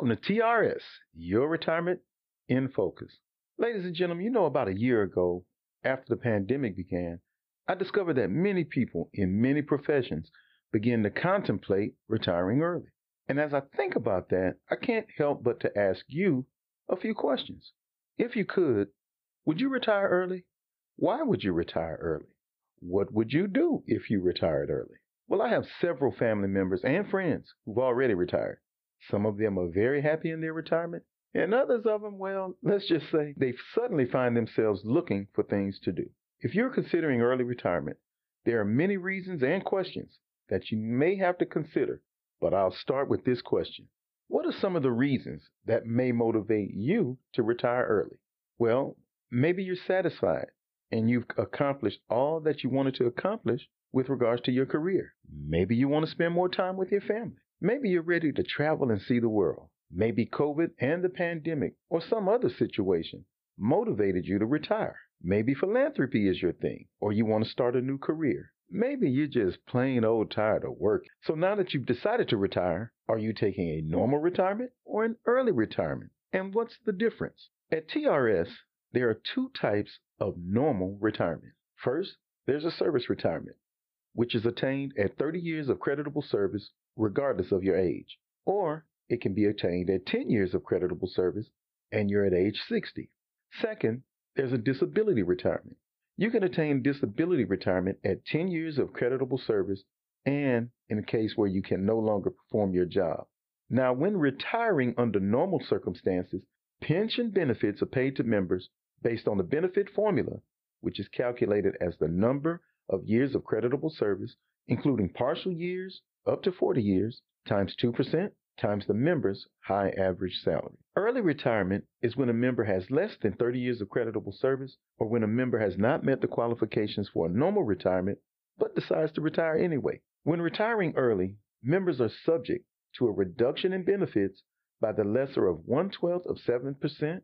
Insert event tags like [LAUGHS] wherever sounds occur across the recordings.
Welcome to TRS, Your Retirement in Focus. Ladies and gentlemen, you know about a year ago, after the pandemic began, I discovered that many people in many professions begin to contemplate retiring early. And as I think about that, I can't help but to ask you a few questions. If you could, would you retire early? Why would you retire early? What would you do if you retired early? Well, I have several family members and friends who've already retired. Some of them are very happy in their retirement, and others of them, well, let's just say they suddenly find themselves looking for things to do. If you're considering early retirement, there are many reasons and questions that you may have to consider, but I'll start with this question. What are some of the reasons that may motivate you to retire early? Well, maybe you're satisfied and you've accomplished all that you wanted to accomplish with regards to your career. Maybe you want to spend more time with your family. Maybe you're ready to travel and see the world. Maybe COVID and the pandemic or some other situation motivated you to retire. Maybe philanthropy is your thing, or you want to start a new career. Maybe you're just plain old tired of work. So now that you've decided to retire, are you taking a normal retirement or an early retirement? And what's the difference? At TRS, there are two types of normal retirement. First, there's a service retirement, which is attained at 30 years of creditable service regardless of your age. Or it can be attained at 10 years of creditable service and you're at age 60. Second, there's a disability retirement. You can attain disability retirement at 10 years of creditable service and in a case where you can no longer perform your job. Now, when retiring under normal circumstances, pension benefits are paid to members based on the benefit formula, which is calculated as the number of years of creditable service, including partial years up to 40 years, times 2% times the member's high average salary. Early retirement is when a member has less than 30 years of creditable service or when a member has not met the qualifications for a normal retirement but decides to retire anyway. When retiring early, members are subject to a reduction in benefits by the lesser of 1 12th of 7%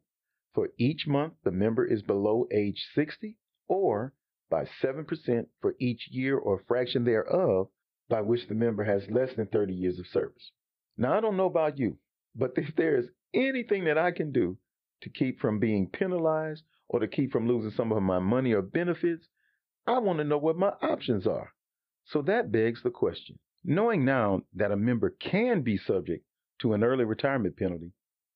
for each month the member is below age 60 or by 7% for each year or fraction thereof by which the member has less than 30 years of service. Now, I don't know about you, but if there is anything that I can do to keep from being penalized or to keep from losing some of my money or benefits, I want to know what my options are. So that begs the question. Knowing now that a member can be subject to an early retirement penalty,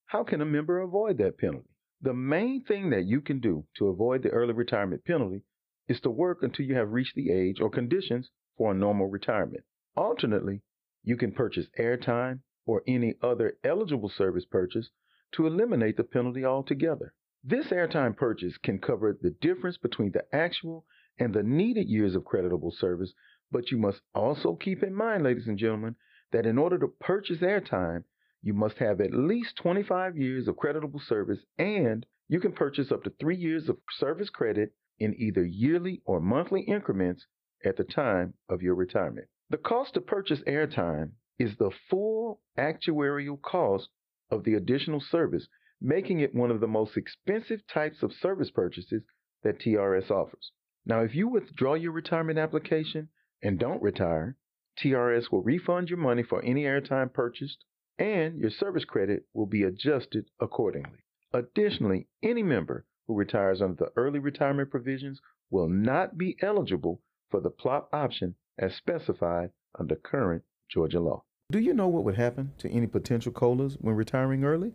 how can a member avoid that penalty? The main thing that you can do to avoid the early retirement penalty is to work until you have reached the age or conditions for a normal retirement. Alternately, you can purchase airtime or any other eligible service purchase to eliminate the penalty altogether. This airtime purchase can cover the difference between the actual and the needed years of creditable service, but you must also keep in mind, ladies and gentlemen, that in order to purchase airtime, you must have at least 25 years of creditable service and you can purchase up to three years of service credit in either yearly or monthly increments at the time of your retirement. The cost to purchase airtime is the full actuarial cost of the additional service, making it one of the most expensive types of service purchases that TRS offers. Now, if you withdraw your retirement application and don't retire, TRS will refund your money for any airtime purchased and your service credit will be adjusted accordingly. Additionally, any member who retires under the early retirement provisions will not be eligible for the PLOP option as specified under current Georgia law. Do you know what would happen to any potential COLAs when retiring early?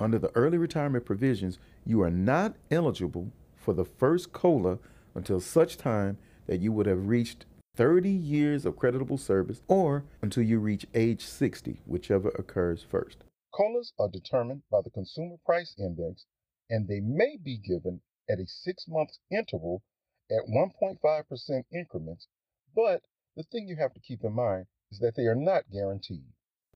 Under the early retirement provisions, you are not eligible for the first COLA until such time that you would have reached 30 years of creditable service or until you reach age 60, whichever occurs first. COLAs are determined by the Consumer Price Index and they may be given at a six month interval at 1.5% increments, but the thing you have to keep in mind is that they are not guaranteed.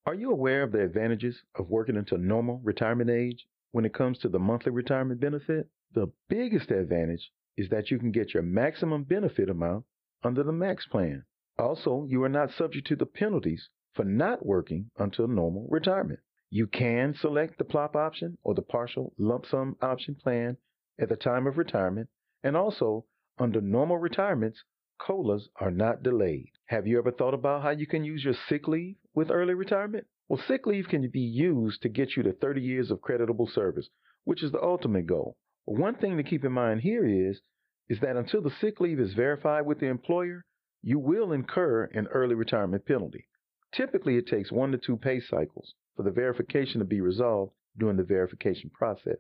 Are you aware of the advantages of working until normal retirement age when it comes to the monthly retirement benefit? The biggest advantage is that you can get your maximum benefit amount under the MAX plan. Also, you are not subject to the penalties for not working until normal retirement. You can select the PLOP option or the partial lump sum option plan at the time of retirement, and also under normal retirements, COLAs are not delayed. Have you ever thought about how you can use your sick leave with early retirement? Well, sick leave can be used to get you to 30 years of creditable service, which is the ultimate goal. One thing to keep in mind here is, is that until the sick leave is verified with the employer, you will incur an early retirement penalty. Typically, it takes one to two pay cycles for the verification to be resolved during the verification process.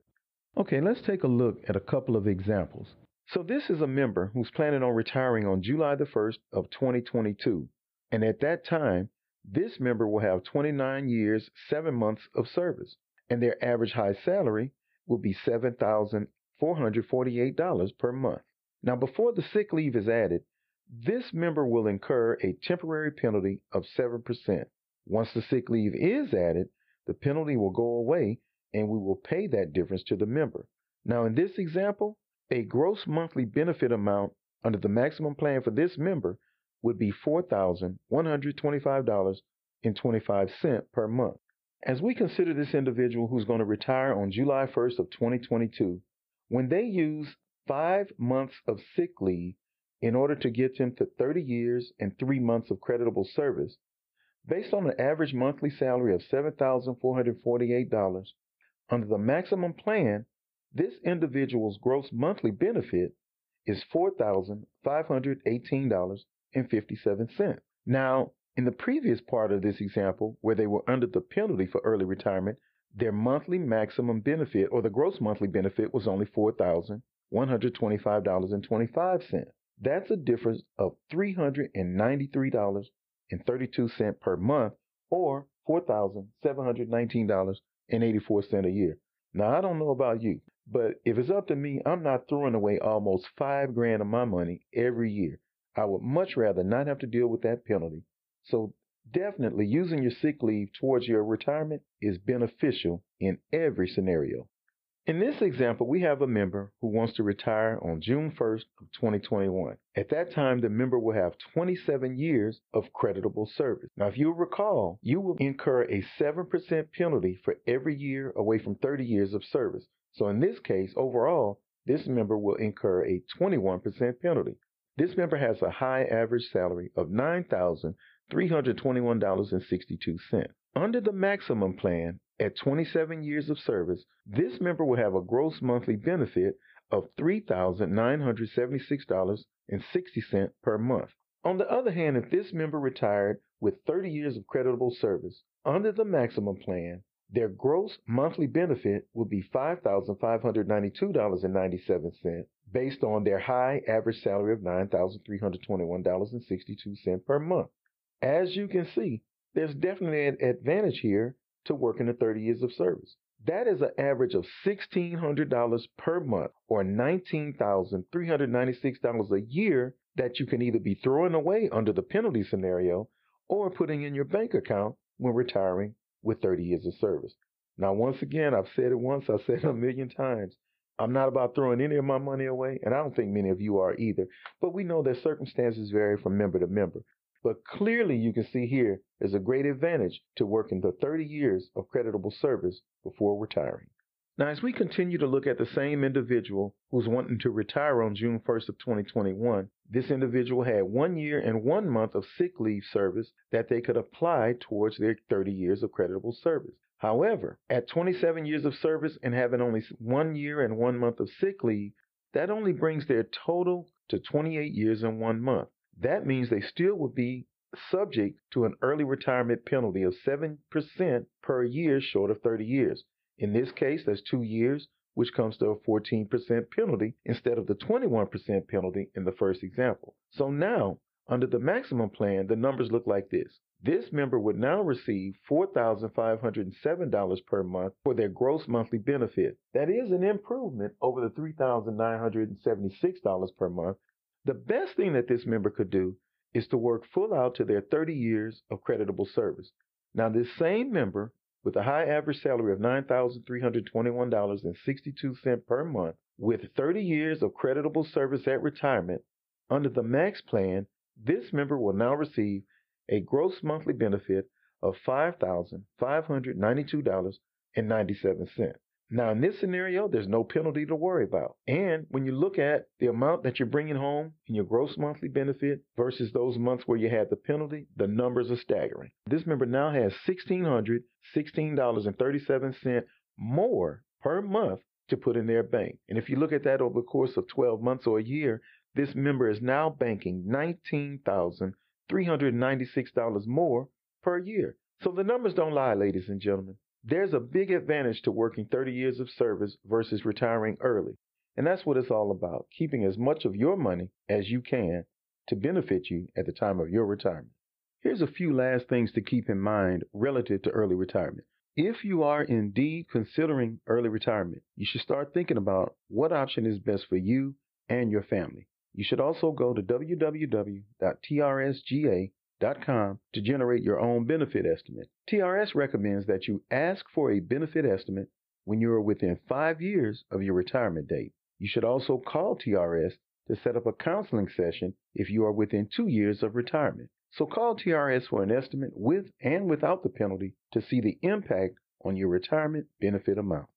Okay, let's take a look at a couple of examples. So this is a member who's planning on retiring on July the 1st of 2022. And at that time, this member will have 29 years, 7 months of service, and their average high salary will be $7,448 per month. Now, before the sick leave is added, this member will incur a temporary penalty of 7%. Once the sick leave is added, the penalty will go away and we will pay that difference to the member. Now, in this example, a gross monthly benefit amount under the maximum plan for this member would be $4,125.25 per month. As we consider this individual who's going to retire on July 1st of 2022, when they use five months of sick leave in order to get them to 30 years and three months of creditable service, based on an average monthly salary of $7,448, under the maximum plan, this individual's gross monthly benefit is $4,518 57 Now, in the previous part of this example, where they were under the penalty for early retirement, their monthly maximum benefit or the gross monthly benefit was only $4,125.25. That's a difference of $393.32 per month or $4,719.84 a year. Now, I don't know about you, but if it's up to me, I'm not throwing away almost five grand of my money every year. I would much rather not have to deal with that penalty. So definitely using your sick leave towards your retirement is beneficial in every scenario. In this example, we have a member who wants to retire on June 1st of 2021. At that time, the member will have 27 years of creditable service. Now, if you recall, you will incur a 7% penalty for every year away from 30 years of service. So in this case, overall, this member will incur a 21% penalty. This member has a high average salary of $9,321.62. Under the maximum plan, at 27 years of service, this member will have a gross monthly benefit of $3,976.60 per month. On the other hand, if this member retired with 30 years of creditable service under the maximum plan, their gross monthly benefit would be $5,592.97 based on their high average salary of $9,321.62 per month. As you can see, there's definitely an advantage here to working the 30 years of service. That is an average of $1,600 per month or $19,396 a year that you can either be throwing away under the penalty scenario or putting in your bank account when retiring with 30 years of service. Now, once again, I've said it once, I've [LAUGHS] said it a million times. I'm not about throwing any of my money away, and I don't think many of you are either. But we know that circumstances vary from member to member. But clearly, you can see here is a great advantage to working the 30 years of creditable service before retiring. Now, as we continue to look at the same individual who's wanting to retire on June 1st of 2021, this individual had one year and one month of sick leave service that they could apply towards their 30 years of creditable service. However, at 27 years of service and having only one year and one month of sick leave, that only brings their total to 28 years and one month. That means they still would be subject to an early retirement penalty of 7% per year short of 30 years. In this case, that's two years, which comes to a 14% penalty instead of the 21% penalty in the first example. So now, under the maximum plan, the numbers look like this. This member would now receive $4,507 per month for their gross monthly benefit. That is an improvement over the $3,976 per month. The best thing that this member could do is to work full out to their 30 years of creditable service. Now, this same member with a high average salary of $9,321.62 per month, with 30 years of creditable service at retirement, under the max plan, this member will now receive a gross monthly benefit of $5,592.97. Now, in this scenario, there's no penalty to worry about. And when you look at the amount that you're bringing home in your gross monthly benefit versus those months where you had the penalty, the numbers are staggering. This member now has $1,616.37 more per month to put in their bank. And if you look at that over the course of 12 months or a year, this member is now banking $19,396 more per year. So the numbers don't lie, ladies and gentlemen. There's a big advantage to working 30 years of service versus retiring early. And that's what it's all about keeping as much of your money as you can to benefit you at the time of your retirement. Here's a few last things to keep in mind relative to early retirement. If you are indeed considering early retirement, you should start thinking about what option is best for you and your family. You should also go to www.trsga.com to generate your own benefit estimate. TRS recommends that you ask for a benefit estimate when you are within five years of your retirement date. You should also call TRS to set up a counseling session if you are within two years of retirement. So call TRS for an estimate with and without the penalty to see the impact on your retirement benefit amount.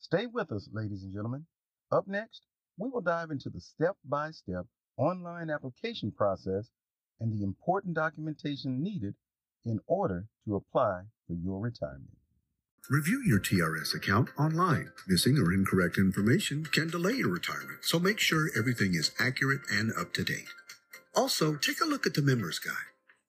Stay with us, ladies and gentlemen. Up next, we will dive into the step by step online application process and the important documentation needed in order to apply for your retirement. Review your TRS account online. Missing or incorrect information can delay your retirement, so make sure everything is accurate and up to date. Also, take a look at the Members Guide.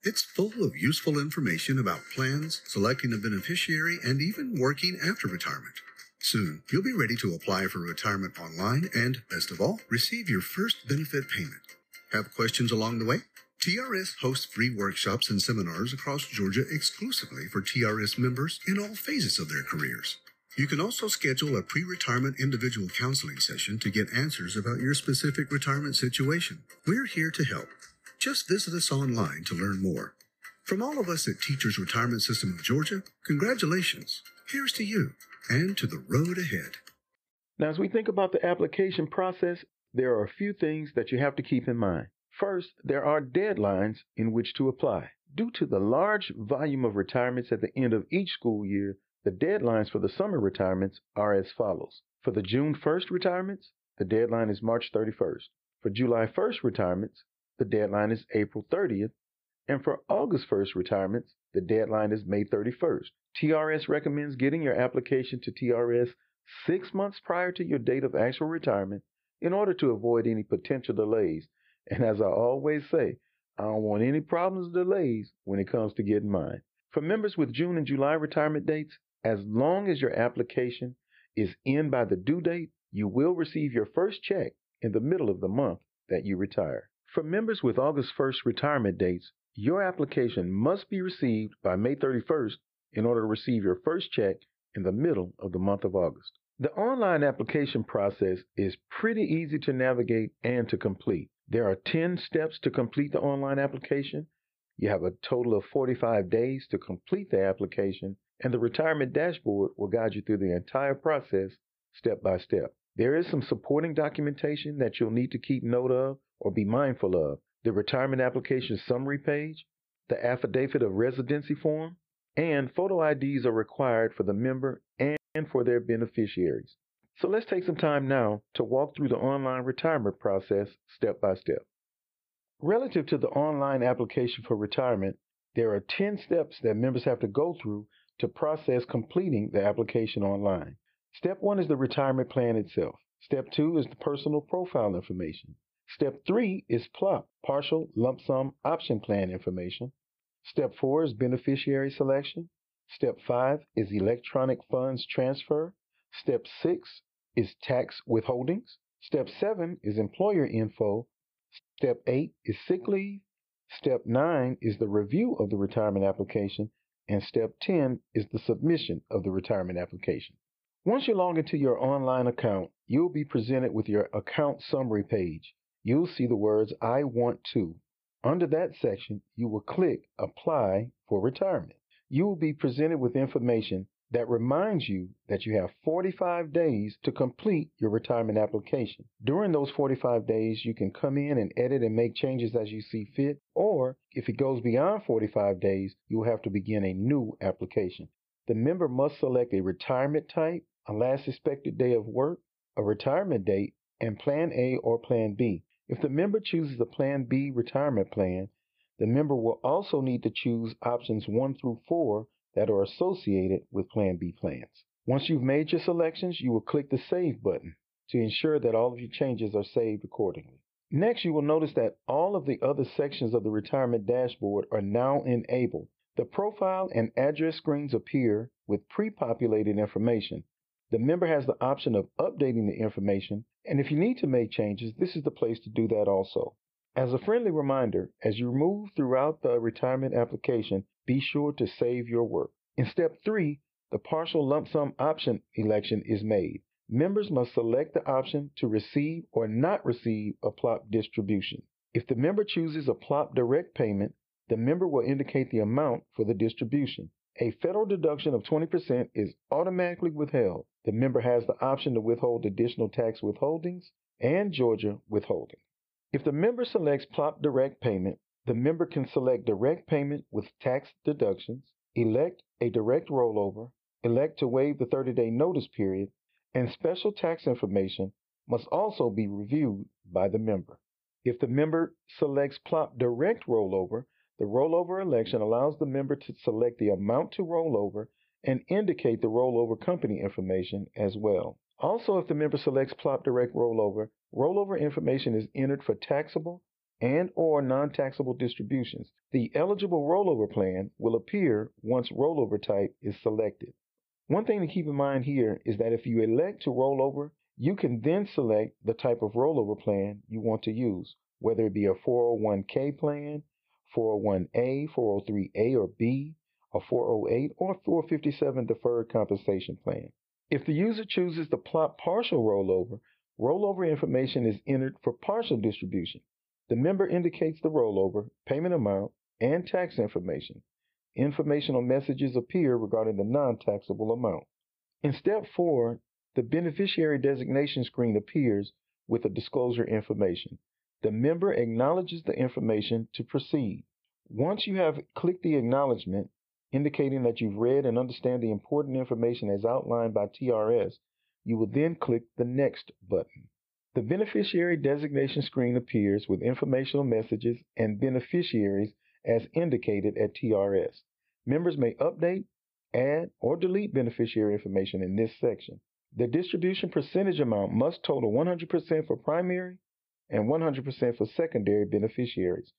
It's full of useful information about plans, selecting a beneficiary, and even working after retirement. Soon, you'll be ready to apply for retirement online and, best of all, receive your first benefit payment. Have questions along the way? TRS hosts free workshops and seminars across Georgia exclusively for TRS members in all phases of their careers. You can also schedule a pre-retirement individual counseling session to get answers about your specific retirement situation. We're here to help. Just visit us online to learn more. From all of us at Teachers Retirement System of Georgia, congratulations. Here's to you and to the road ahead. Now, as we think about the application process, there are a few things that you have to keep in mind. First, there are deadlines in which to apply. Due to the large volume of retirements at the end of each school year, the deadlines for the summer retirements are as follows. For the June 1st retirements, the deadline is March 31st. For July 1st retirements, the deadline is April 30th. And for August 1st retirements, the deadline is May 31st. TRS recommends getting your application to TRS six months prior to your date of actual retirement in order to avoid any potential delays. And as I always say, I don't want any problems or delays when it comes to getting mine. For members with June and July retirement dates, as long as your application is in by the due date, you will receive your first check in the middle of the month that you retire. For members with August 1st retirement dates, your application must be received by May 31st in order to receive your first check in the middle of the month of August. The online application process is pretty easy to navigate and to complete. There are 10 steps to complete the online application. You have a total of 45 days to complete the application, and the retirement dashboard will guide you through the entire process step by step. There is some supporting documentation that you'll need to keep note of or be mindful of. The retirement application summary page, the affidavit of residency form, and photo IDs are required for the member and for their beneficiaries. So let's take some time now to walk through the online retirement process step by step. Relative to the online application for retirement, there are 10 steps that members have to go through to process completing the application online. Step one is the retirement plan itself. Step two is the personal profile information. Step three is PLOP, partial lump sum option plan information. Step four is beneficiary selection. Step five is electronic funds transfer. Step six is tax withholdings. Step seven is employer info. Step eight is sick leave. Step nine is the review of the retirement application. And step 10 is the submission of the retirement application. Once you log into your online account, you'll be presented with your account summary page. You'll see the words I want to under that section, you will click Apply for Retirement. You will be presented with information that reminds you that you have 45 days to complete your retirement application. During those 45 days, you can come in and edit and make changes as you see fit, or if it goes beyond 45 days, you will have to begin a new application. the member must select a retirement type, a last expected day of work, a retirement date, and Plan A or Plan B. If the member chooses a Plan B retirement plan, the member will also need to choose options 1 through 4 that are associated with Plan B plans. Once you've made your selections, you will click the Save button to ensure that all of your changes are saved accordingly. Next, you will notice that all of the other sections of the retirement dashboard are now enabled. The profile and address screens appear with pre-populated information. The member has the option of updating the information, and if you need to make changes, this is the place to do that also. As a friendly reminder, as you move throughout the retirement application, be sure to save your work. In step three, the partial lump sum option election is made. Members must select the option to receive or not receive a PLOP distribution. If the member chooses a PLOP direct payment, the member will indicate the amount for the distribution. A federal deduction of 20% is automatically withheld. The member has the option to withhold additional tax withholdings and Georgia withholding. If the member selects PLOP direct payment, the member can select direct payment with tax deductions, elect a direct rollover, elect to waive the 30 day notice period, and special tax information must also be reviewed by the member. If the member selects PLOP direct rollover, the rollover election allows the member to select the amount to rollover and indicate the rollover company information as well. Also, if the member selects PLOP direct rollover, rollover information is entered for taxable and or non-taxable distributions. The eligible rollover plan will appear once rollover type is selected. One thing to keep in mind here is that if you elect to rollover, you can then select the type of rollover plan you want to use, whether it be a 401k plan, 401a, 403a or B, a 408 or 457 deferred compensation plan. If the user chooses the PLOP partial rollover, rollover information is entered for partial distribution. The member indicates the rollover, payment amount, and tax information. Informational messages appear regarding the non-taxable amount. In step 4, the beneficiary designation screen appears with the disclosure information. The member acknowledges the information to proceed. Once you have clicked the acknowledgement, indicating that you've read and understand the important information as outlined by TRS, you will then click the Next button. The beneficiary designation screen appears with informational messages and beneficiaries as indicated at TRS. Members may update, add, or delete beneficiary information in this section. The distribution percentage amount must total 100% for primary and 100% for secondary beneficiaries.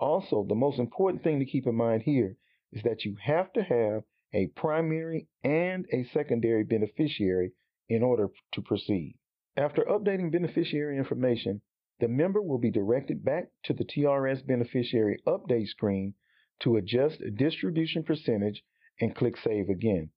Also, the most important thing to keep in mind here is that you have to have a primary and a secondary beneficiary in order to proceed. After updating beneficiary information, the member will be directed back to the TRS beneficiary update screen to adjust distribution percentage and click Save again.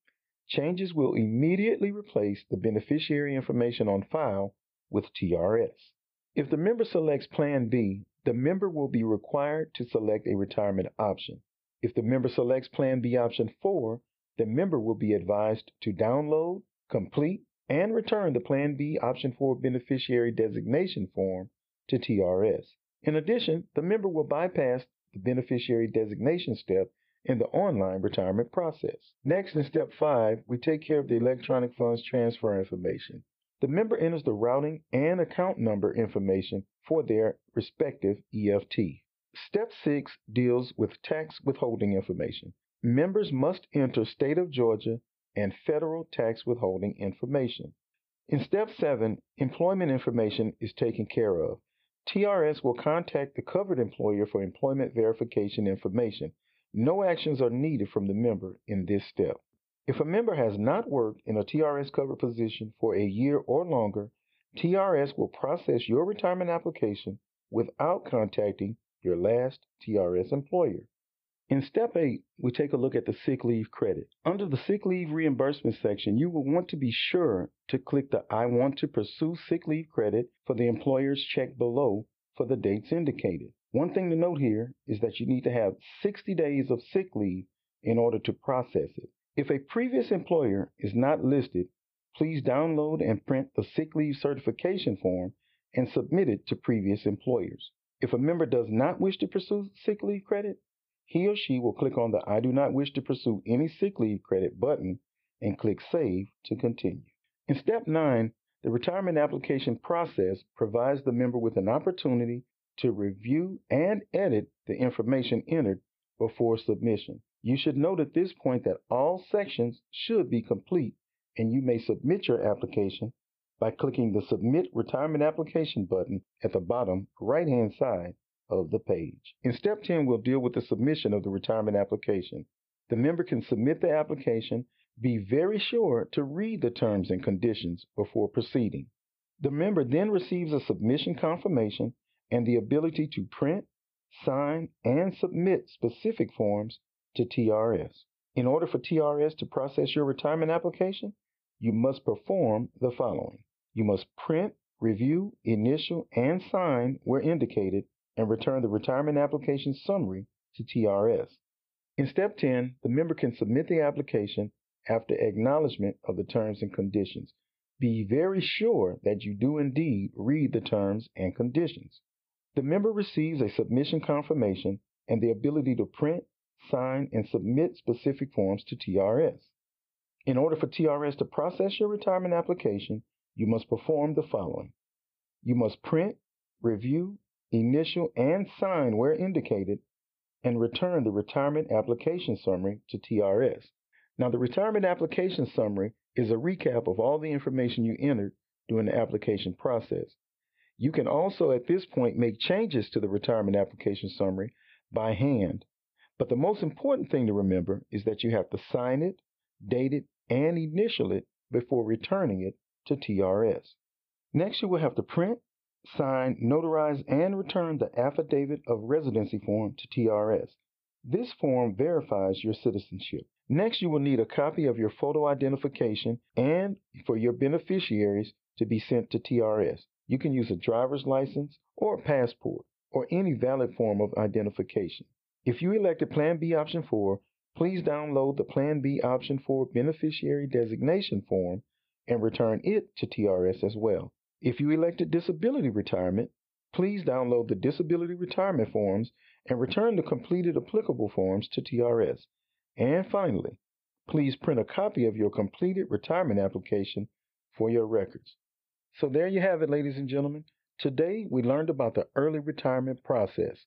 Changes will immediately replace the beneficiary information on file with TRS. If the member selects Plan B, the member will be required to select a retirement option. If the member selects Plan B option 4, the member will be advised to download, complete, and return the Plan B option 4 beneficiary designation form to TRS. In addition, the member will bypass the beneficiary designation step in the online retirement process. Next, in step 5, we take care of the electronic funds transfer information. The member enters the routing and account number information for their respective EFT. Step 6 deals with tax withholding information. Members must enter state of Georgia and federal tax withholding information. In step 7, employment information is taken care of. TRS will contact the covered employer for employment verification information. No actions are needed from the member in this step. If a member has not worked in a TRS covered position for a year or longer, TRS will process your retirement application without contacting your last TRS employer. In step 8, we take a look at the sick leave credit. Under the sick leave reimbursement section, you will want to be sure to click the I want to pursue sick leave credit for the employer's check below for the dates indicated. One thing to note here is that you need to have 60 days of sick leave in order to process it. If a previous employer is not listed, please download and print the sick leave certification form and submit it to previous employers. If a member does not wish to pursue sick leave credit, he or she will click on the I do not wish to pursue any sick leave credit button and click Save to continue. In step 9, the retirement application process provides the member with an opportunity to review and edit the information entered before submission. You should note at this point that all sections should be complete and you may submit your application by clicking the Submit Retirement Application button at the bottom right hand side of the page. In step 10, we'll deal with the submission of the retirement application. The member can submit the application. Be very sure to read the terms and conditions before proceeding. The member then receives a submission confirmation and the ability to print, sign, and submit specific forms to TRS. In order for TRS to process your retirement application, you must perform the following. You must print, review, initial, and sign where indicated and return the retirement application summary to TRS. In step 10, the member can submit the application after acknowledgement of the terms and conditions. Be very sure that you do indeed read the terms and conditions. The member receives a submission confirmation and the ability to print, sign, and submit specific forms to TRS. In order for TRS to process your retirement application, you must perform the following. You must print, review, initial, and sign where indicated, and return the retirement application summary to TRS. Now, the retirement application summary is a recap of all the information you entered during the application process. You can also, at this point, make changes to the retirement application summary by hand. But the most important thing to remember is that you have to sign it, date it, and initial it before returning it to TRS. Next, you will have to print, sign, notarize, and return the Affidavit of Residency form to TRS. This form verifies your citizenship. Next, you will need a copy of your photo identification and for your beneficiaries to be sent to TRS. You can use a driver's license or passport or any valid form of identification. If you elected Plan B Option 4, please download the Plan B Option 4 Beneficiary Designation form and return it to TRS as well. If you elected disability retirement, please download the disability retirement forms and return the completed applicable forms to TRS. And finally, please print a copy of your completed retirement application for your records. So there you have it, ladies and gentlemen. Today we learned about the early retirement process.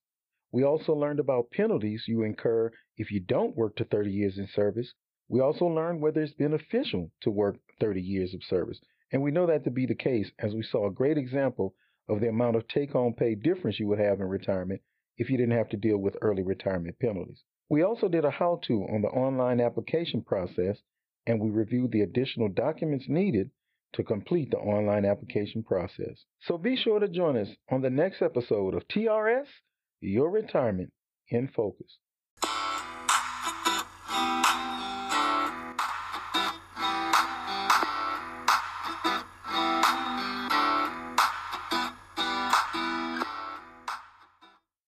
We also learned about penalties you incur if you don't work to 30 years in service. We also learned whether it's beneficial to work 30 years of service. And we know that to be the case as we saw a great example of the amount of take home pay difference you would have in retirement if you didn't have to deal with early retirement penalties. We also did a how to on the online application process and we reviewed the additional documents needed to complete the online application process. So be sure to join us on the next episode of TRS, Your Retirement in Focus.